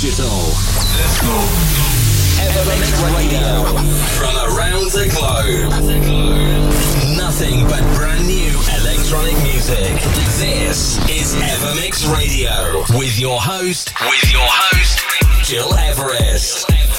digital. Evermix Radio. From around the globe. Nothing but brand new electronic music. This is Evermix Radio. With your host, with your host, Gil Everest.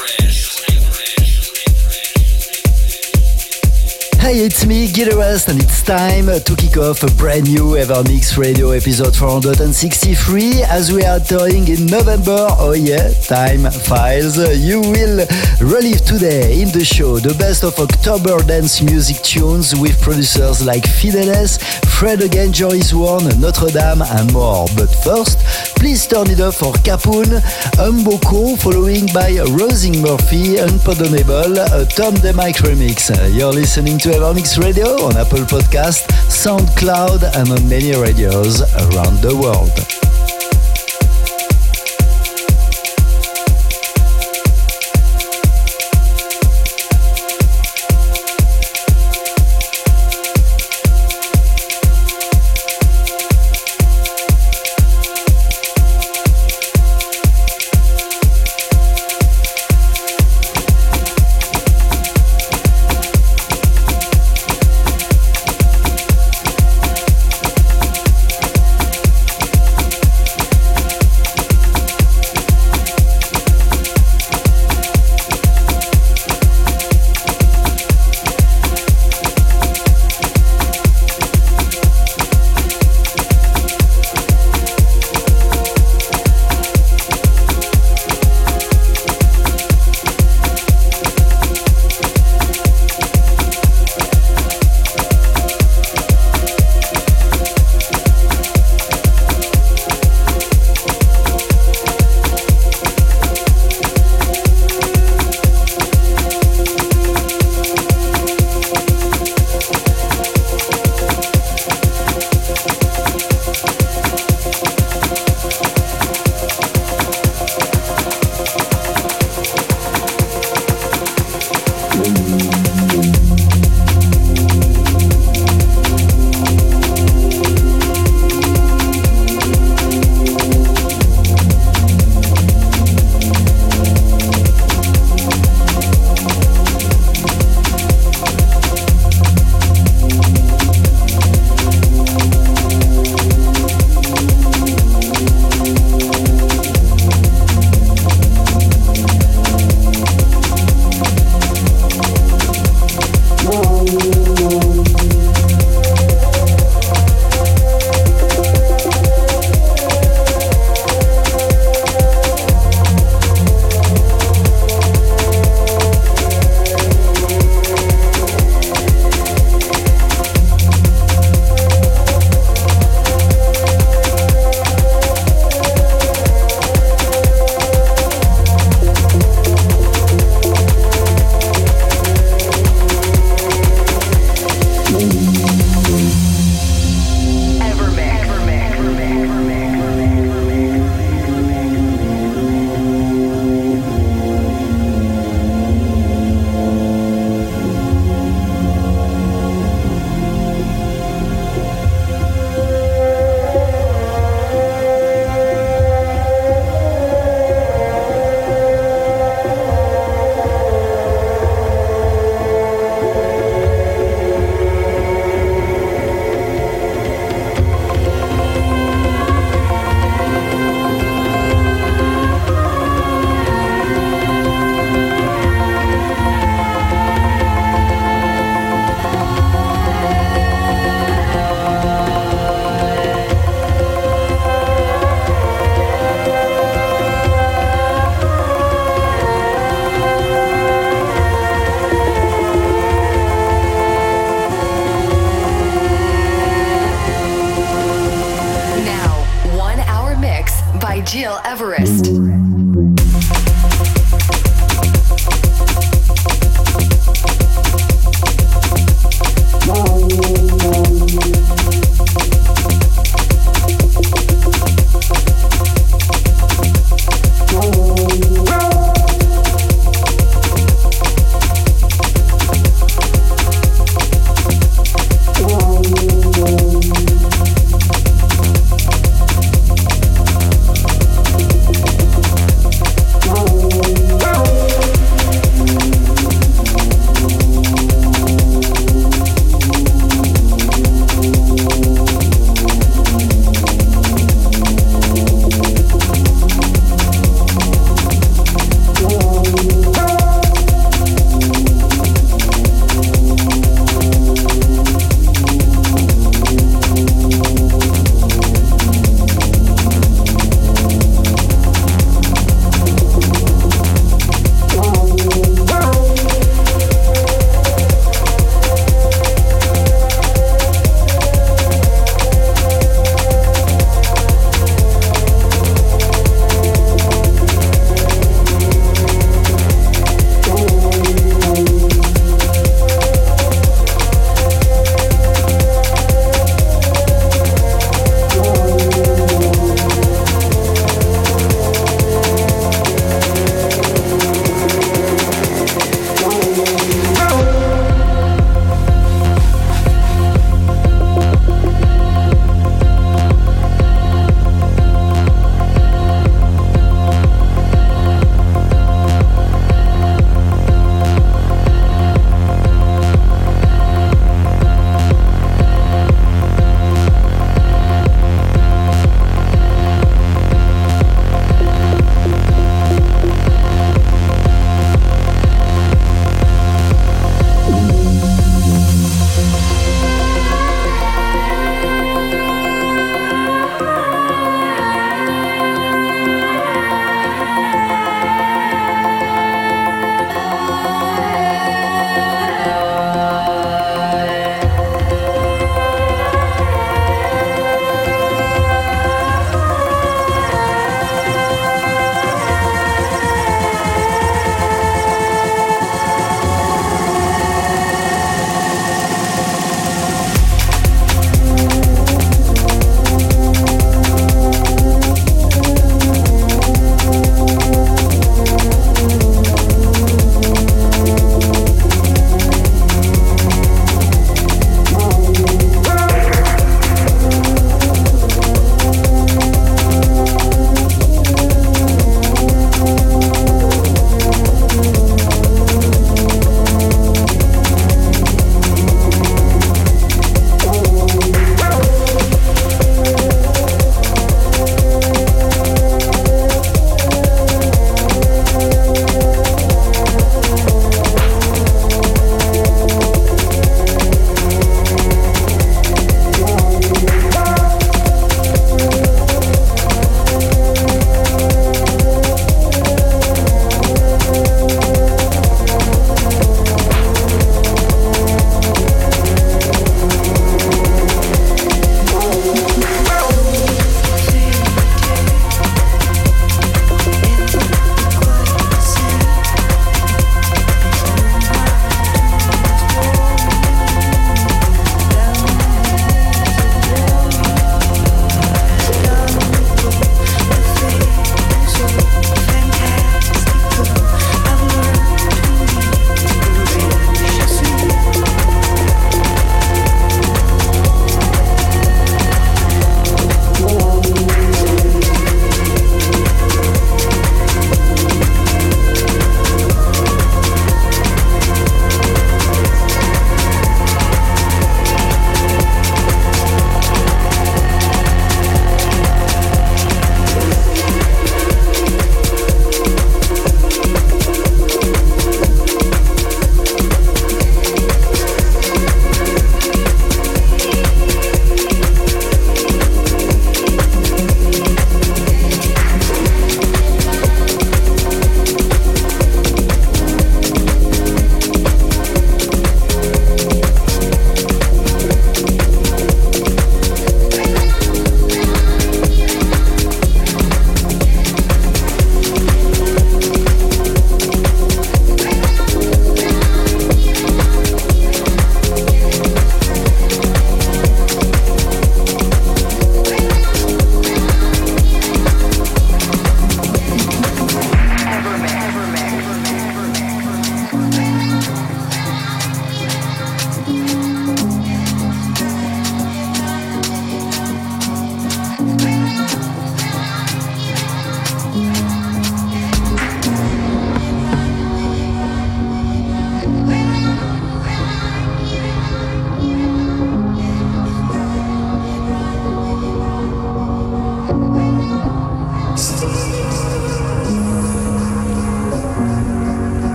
Hey, it's me, Gil, and it's time to kick off a brand new Evermix Radio episode 463 as we are touring in November. Oh yeah, time files. You will relive today in the show the best of October dance music tunes with producers like Fideles, Fred again, Joris Voorn, Notre Dame, and more. But first, please turn it up for Capone, Umboko, following by Róisín Murphy, Unpardonable, a Tom Demac remix. You're listening to Evermix Radio on Apple Podcast, SoundCloud, and on many radios around the world.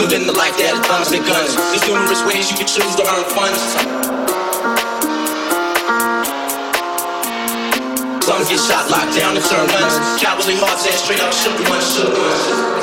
living the life that comes and guns. There's numerous ways you can choose to earn funds. Some get shot, locked down, and turn guns. Cowardly hearts and straight up shook ones, shook ones.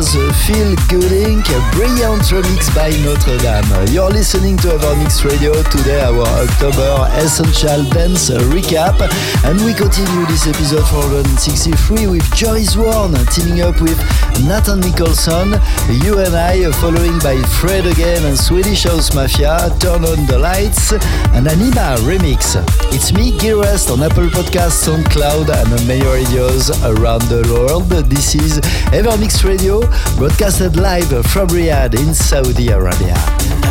Gorillaz Feel Good Inc. Brilliant remix by Notre Dame. You're listening to Evermix Radio. Today, our October Essential Dance Recap. And we continue this episode 463 with Joris Voorn teaming up with Nathan Nicholson. You and I, following by Fred again and Swedish House Mafia. Turn on the lights. And Anyma remix. It's me, Gil Everest on Apple Podcasts, SoundCloud, and on major radios around the world. This is Evermix Radio, broadcasted live from Riyadh in Saudi Arabia.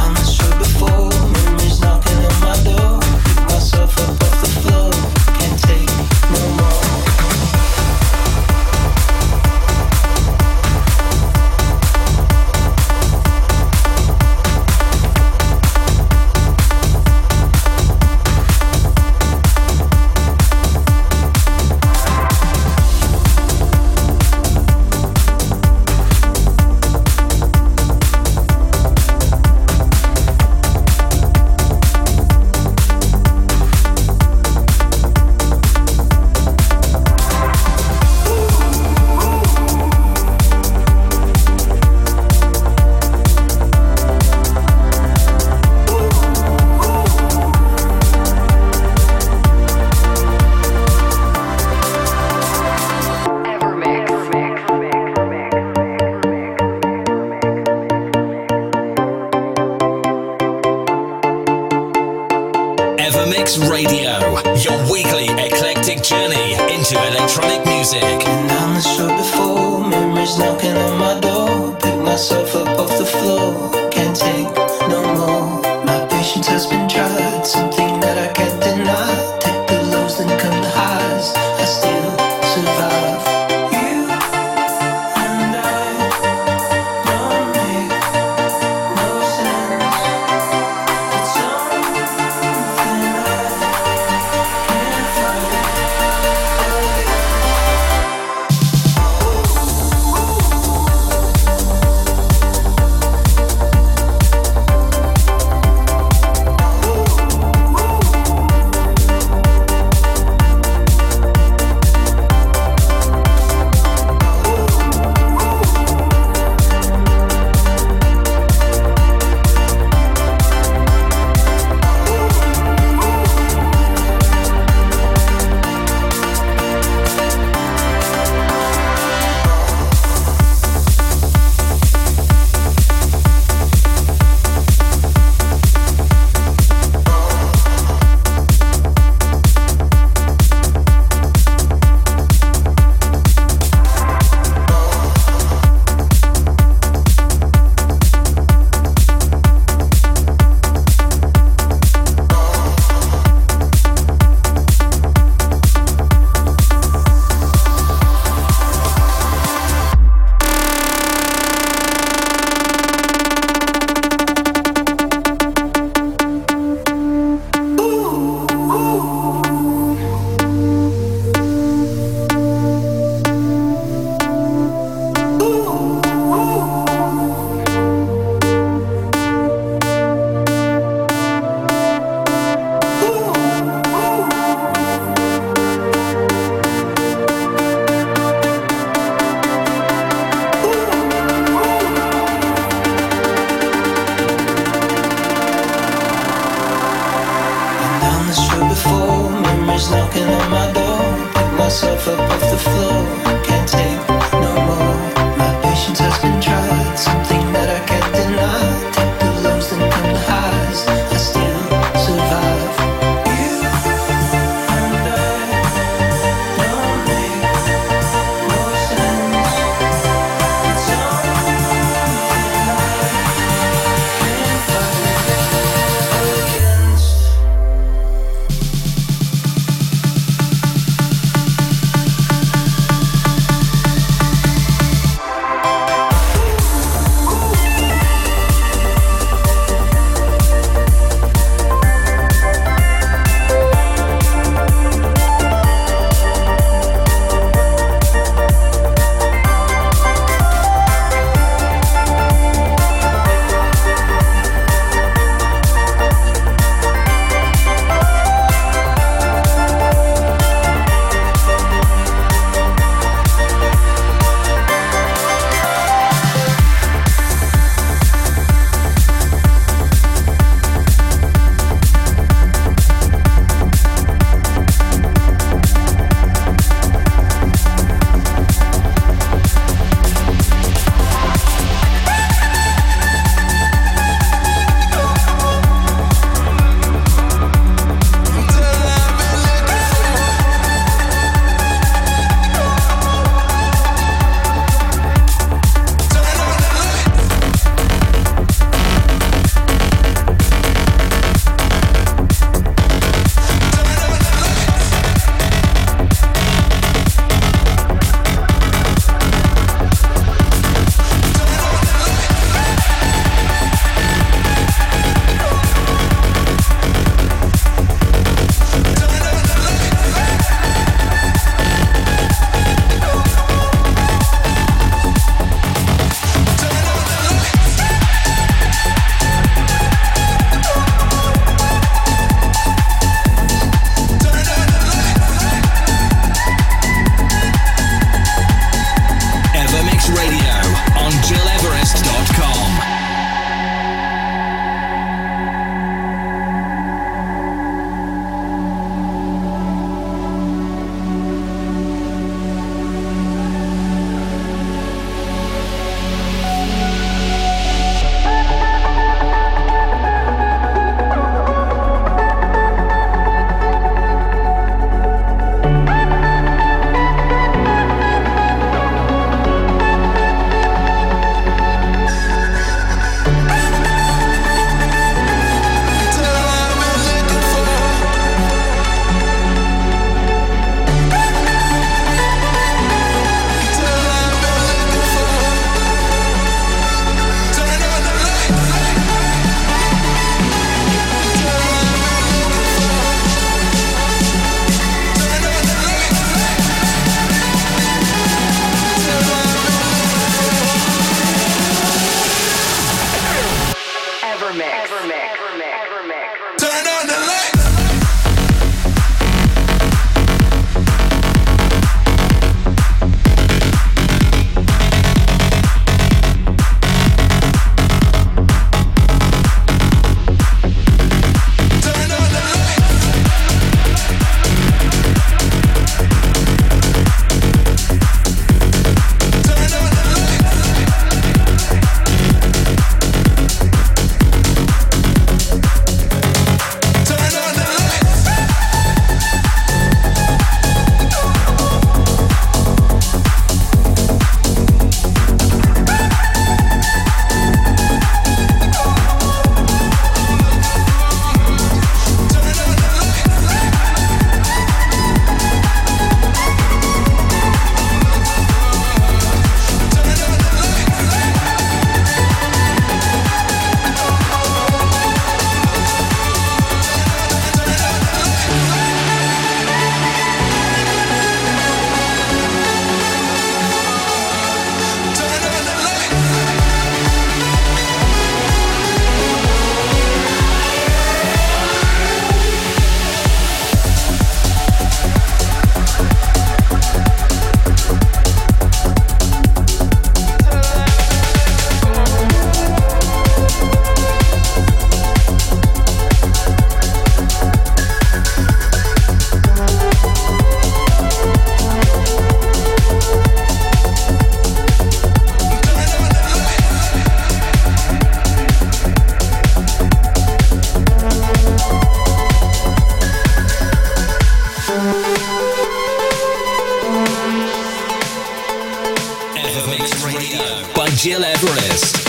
Gil Everest.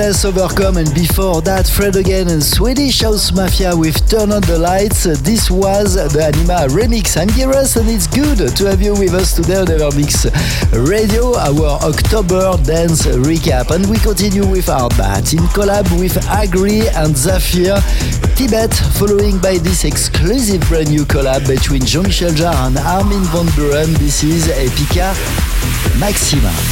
Overcome, and before that, Fred again and Swedish House Mafia with Turn on the Lights. This was the Anyma remix. I'm Giras, and it's good to have you with us today on EverMix Radio, our October dance recap. And we continue with ARTBAT in collab with Argy and Zafir. Tibet, following by this exclusive brand new collab between Jean-Michel Jarre and Armin van Buuren. This is Epica Maxima.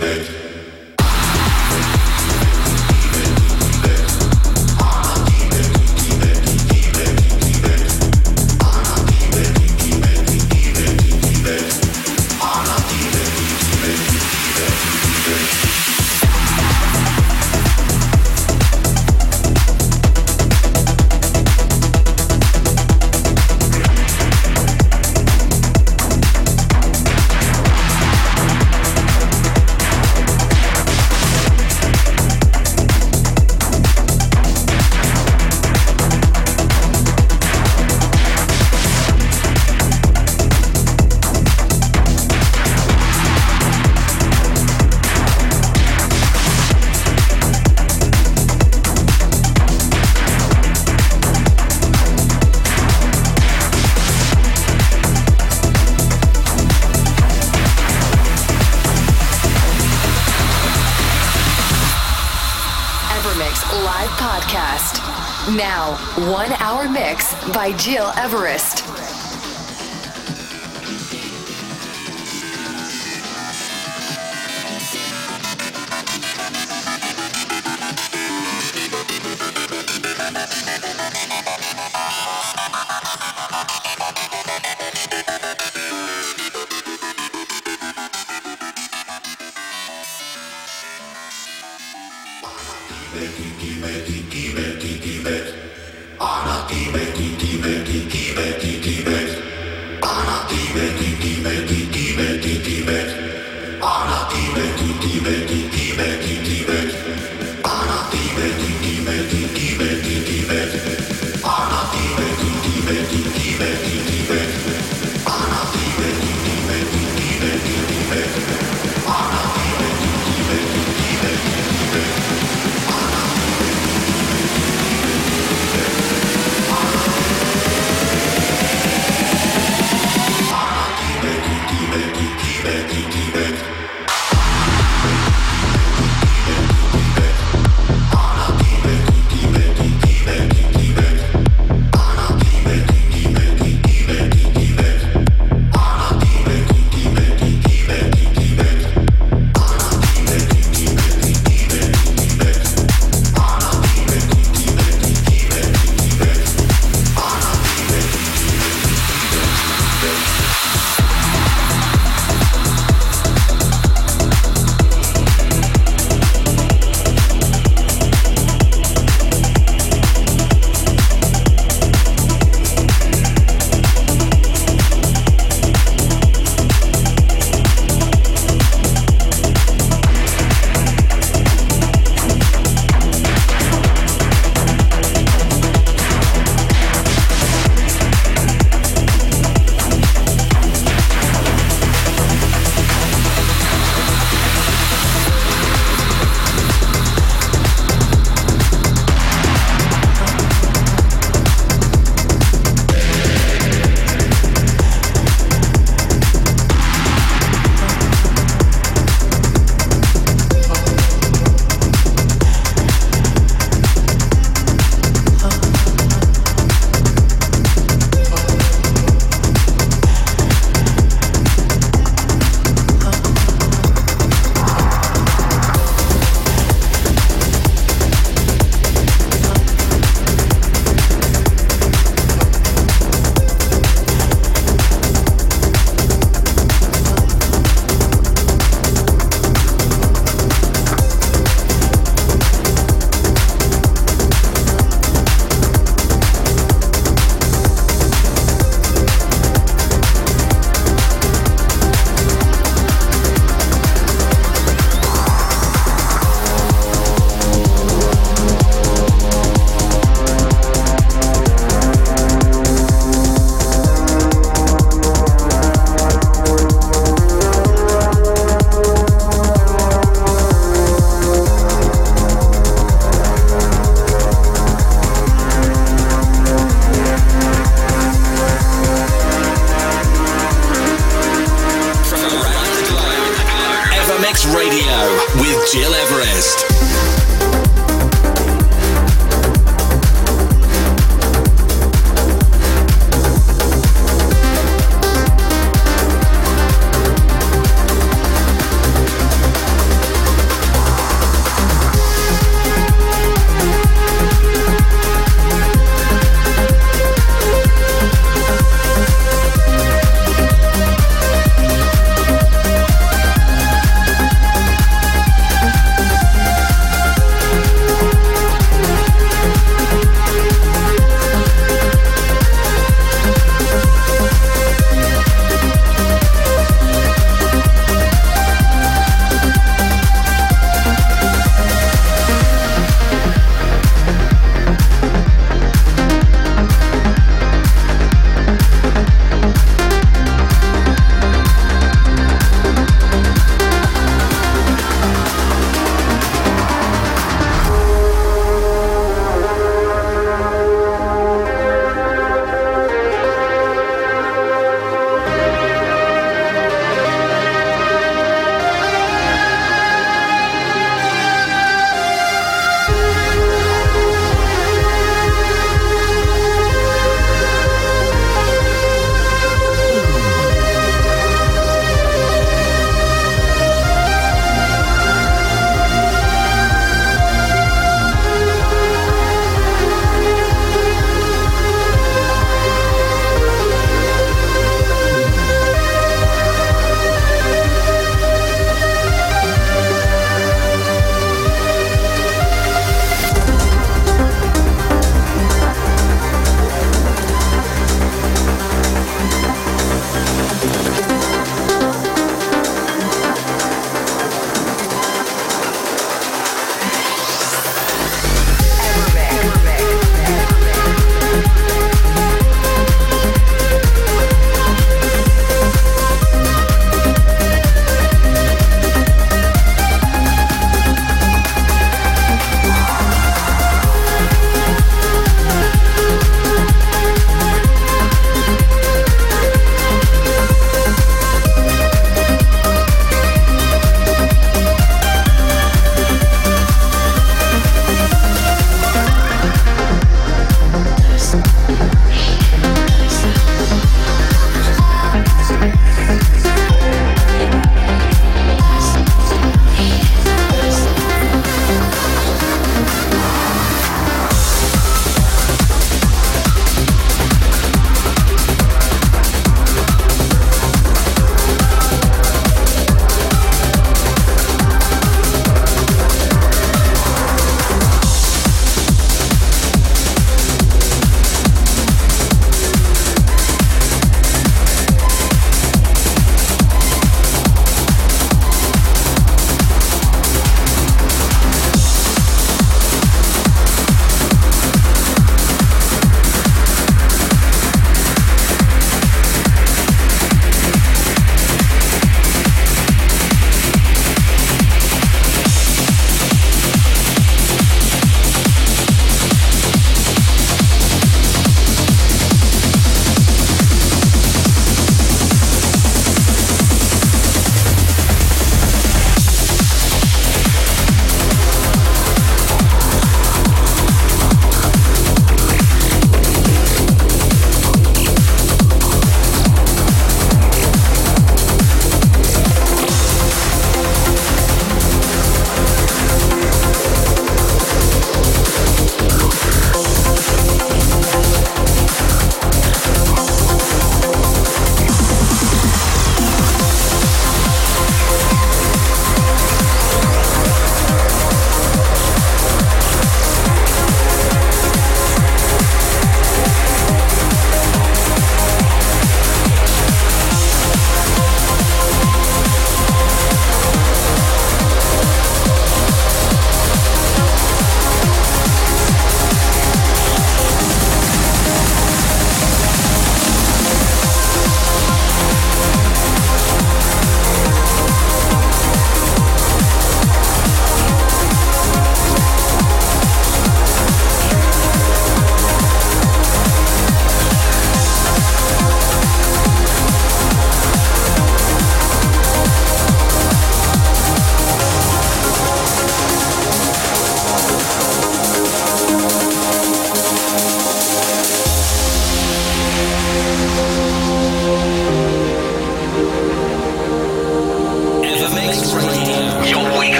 feel it. By Gil Everest.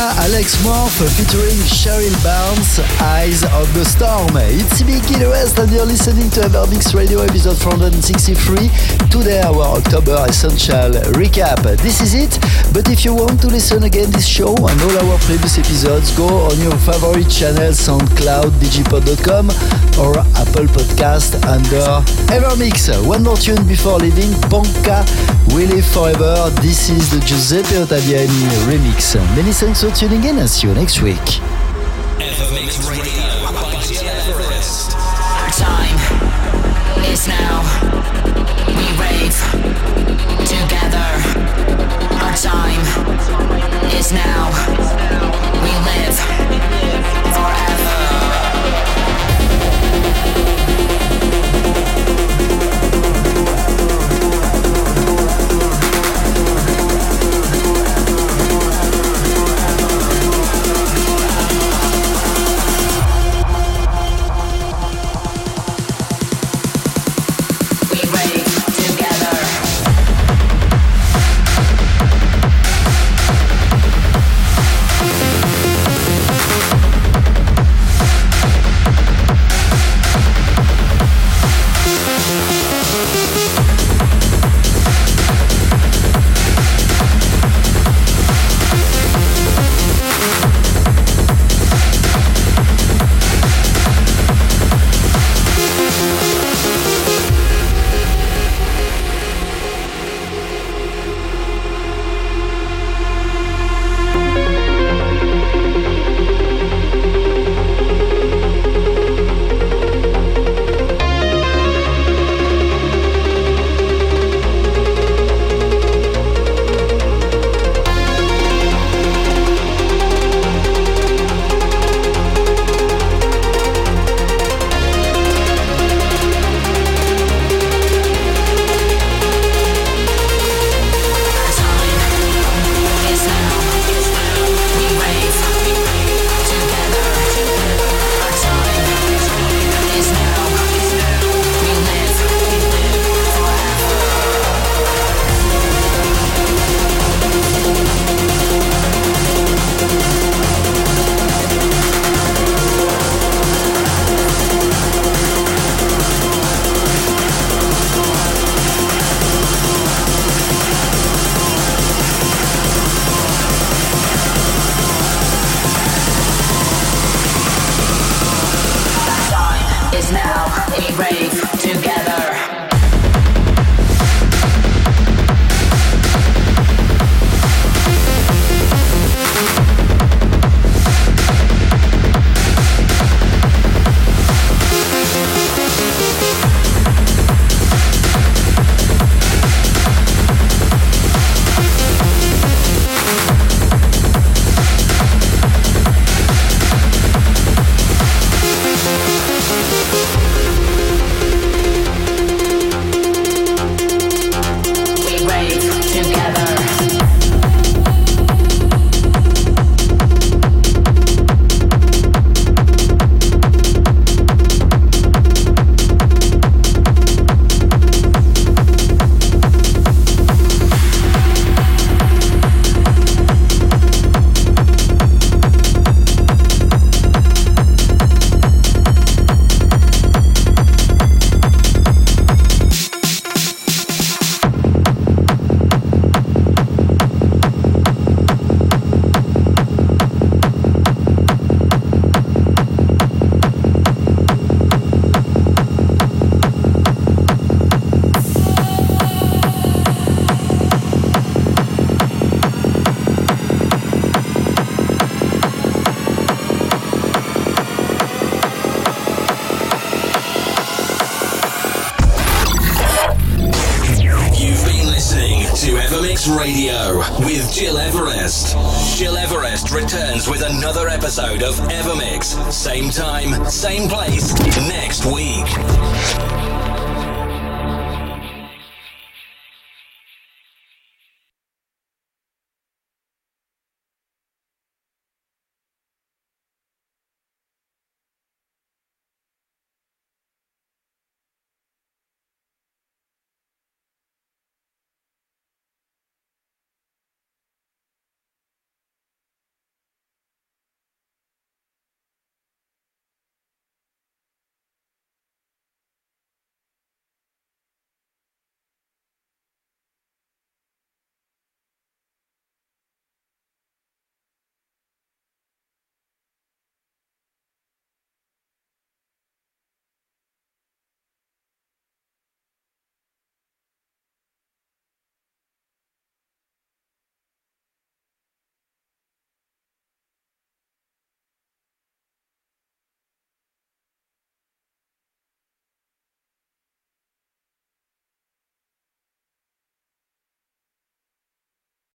Alex Morph featuring Cheryl Barnes, Eyes of the Storm. It's Big West and you're listening to EverMix Radio episode 463. Today our October Essential recap. This is it, but if you want to listen again this show and all our previous episodes, go on your favorite channel SoundCloud, digipod.com or Apple Podcast under EverMix. One more tune before leaving, Bonka We Live Forever. This is the Giuseppe Ottaviani remix. Many thanks for tuning in and see you next week. Time is now. We rave together. Our time is now. We live forever.